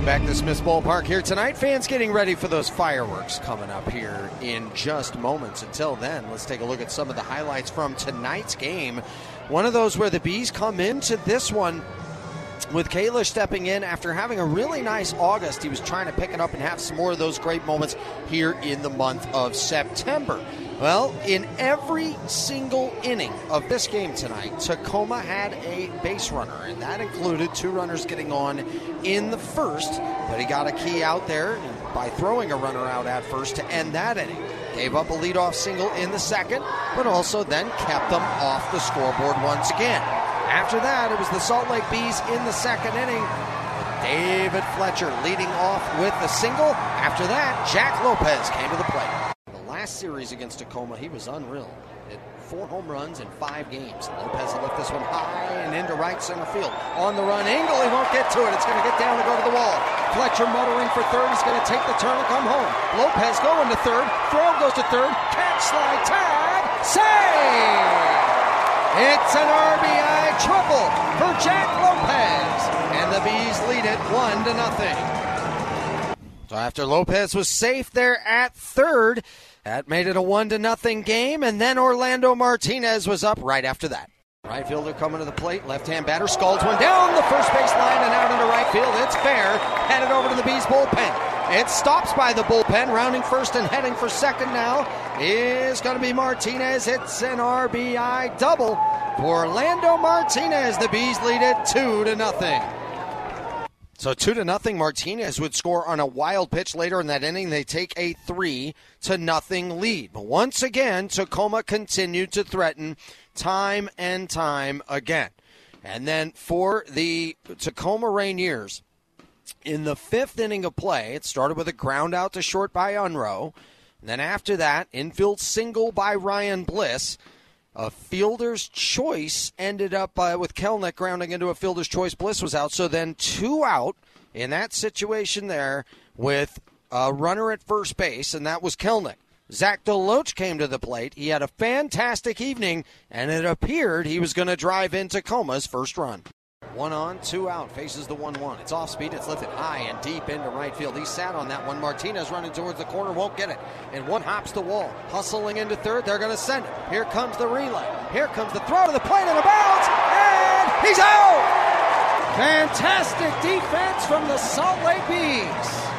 Welcome back to Smith's Ballpark here tonight. Fans getting ready for those fireworks coming up here in just moments. Until then, let's take a look at some of the highlights from tonight's game. One of those where the Bees come into this one with Kayla stepping in after having a really nice August. He was trying to pick it up and have some more of those great moments here in the month of September. Well, in every single inning of this game tonight, Tacoma had a base runner, and that included two runners getting on in the first, but he got a key out there by throwing a runner out at first to end that inning. Gave up a leadoff single in the second, but also then kept them off the scoreboard once again. After that, it was the Salt Lake Bees in the second inning. David Fletcher leading off with a single. After that, Jack Lopez came to the plate. Last series against Tacoma, he was unreal. Hit four home runs in five games. Lopez will lift this one high and into right center field. On the run, Engel, he won't get to it. It's going to get down and go to the wall. Fletcher muttering for third. He's going to take the turn and come home. Lopez going to third. Throw goes to third. Catch, slide, tag, save! It's an RBI triple for Jack Lopez, and the Bees lead it one to nothing. So after Lopez was safe there at third, that made it a one to nothing game, and then Orlando Martinez was up right after that. Right fielder coming to the plate, left-hand batter scalds one down the first base line and out into right field. It's fair, headed over to the Bees bullpen. It stops by the bullpen, rounding first and heading for second now is going to be Martinez. It's an RBI double for Orlando Martinez. The Bees lead it two to nothing. So two to nothing. Martinez would score on a wild pitch later in that inning. They take a three to nothing lead. But once again, Tacoma continued to threaten time and time again. And then for the Tacoma Rainiers, in the fifth inning of play, it started with a ground out to short by Unroe. Then after that, infield single by Ryan Bliss. A fielder's choice ended up uh, with Kelenic grounding into a fielder's choice. Bliss was out. So then two out in that situation there with a runner at first base, and that was Kelenic. Zach DeLoach came to the plate. He had a fantastic evening, and it appeared he was going to drive in Tacoma's first run. One on, two out, faces the 1 1. It's off speed, it's lifted high and deep into right field. He sat on that one. Martinez running towards the corner, won't get it. And one hops the wall, hustling into third. They're going to send it. Here comes the relay. Here comes the throw to the plate and a bounce, and he's out! Fantastic defense from the Salt Lake Bees.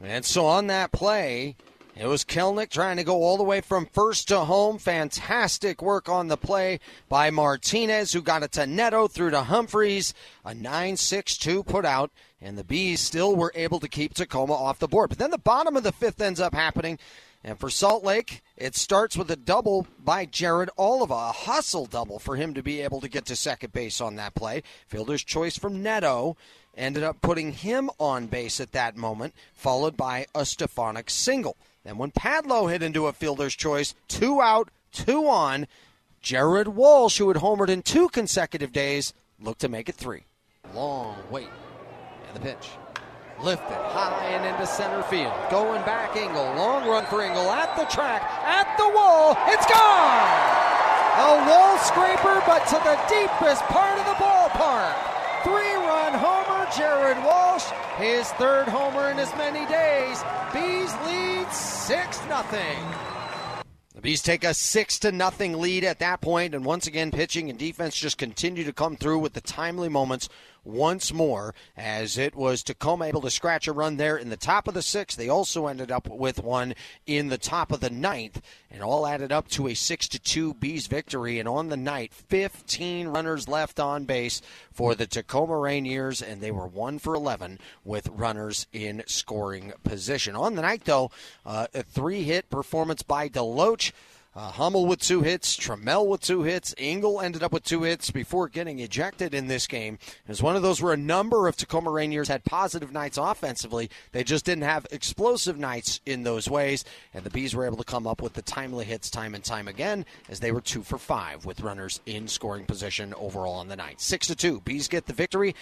And so on that play, it was Kelenic trying to go all the way from first to home. Fantastic work on the play by Martinez, who got it to Neto through to Humphreys. A 9 6 2 put out, and the Bees still were able to keep Tacoma off the board. But then the bottom of the fifth ends up happening. And for Salt Lake, it starts with a double by Jared Oliva, a hustle double for him to be able to get to second base on that play. Fielder's choice from Neto ended up putting him on base at that moment, followed by a Stefanic single. Then when Padlo hit into a fielder's choice, two out, two on, Jared Walsh, who had homered in two consecutive days, looked to make it three. Long wait. And the pitch. Lifted high and into center field. Going back, Engel. Long run for Engel at the track, at the wall. It's gone! A wall scraper, but to the deepest part of the ballpark. Three run homer, Jared Walsh. His third homer in as many days. Bees lead 6 0. The Bees take a six to nothing lead at that point, and once again, pitching and defense just continue to come through with the timely moments once more as it was Tacoma able to scratch a run there in the top of the sixth. They also ended up with one in the top of the ninth, and all added up to a six to two Bees victory. And on the night, 15 runners left on base for the Tacoma Rainiers, and they were one for 11 with runners in scoring position. On the night, though, uh, a three hit performance by DeLoach. Uh, Hummel with two hits, Trammell with two hits, Engel ended up with two hits before getting ejected in this game. It was one of those where a number of Tacoma Rainiers had positive nights offensively. They just didn't have explosive nights in those ways, and the Bees were able to come up with the timely hits time and time again as they were two for five with runners in scoring position overall on the night. Six to two, Bees get the victory.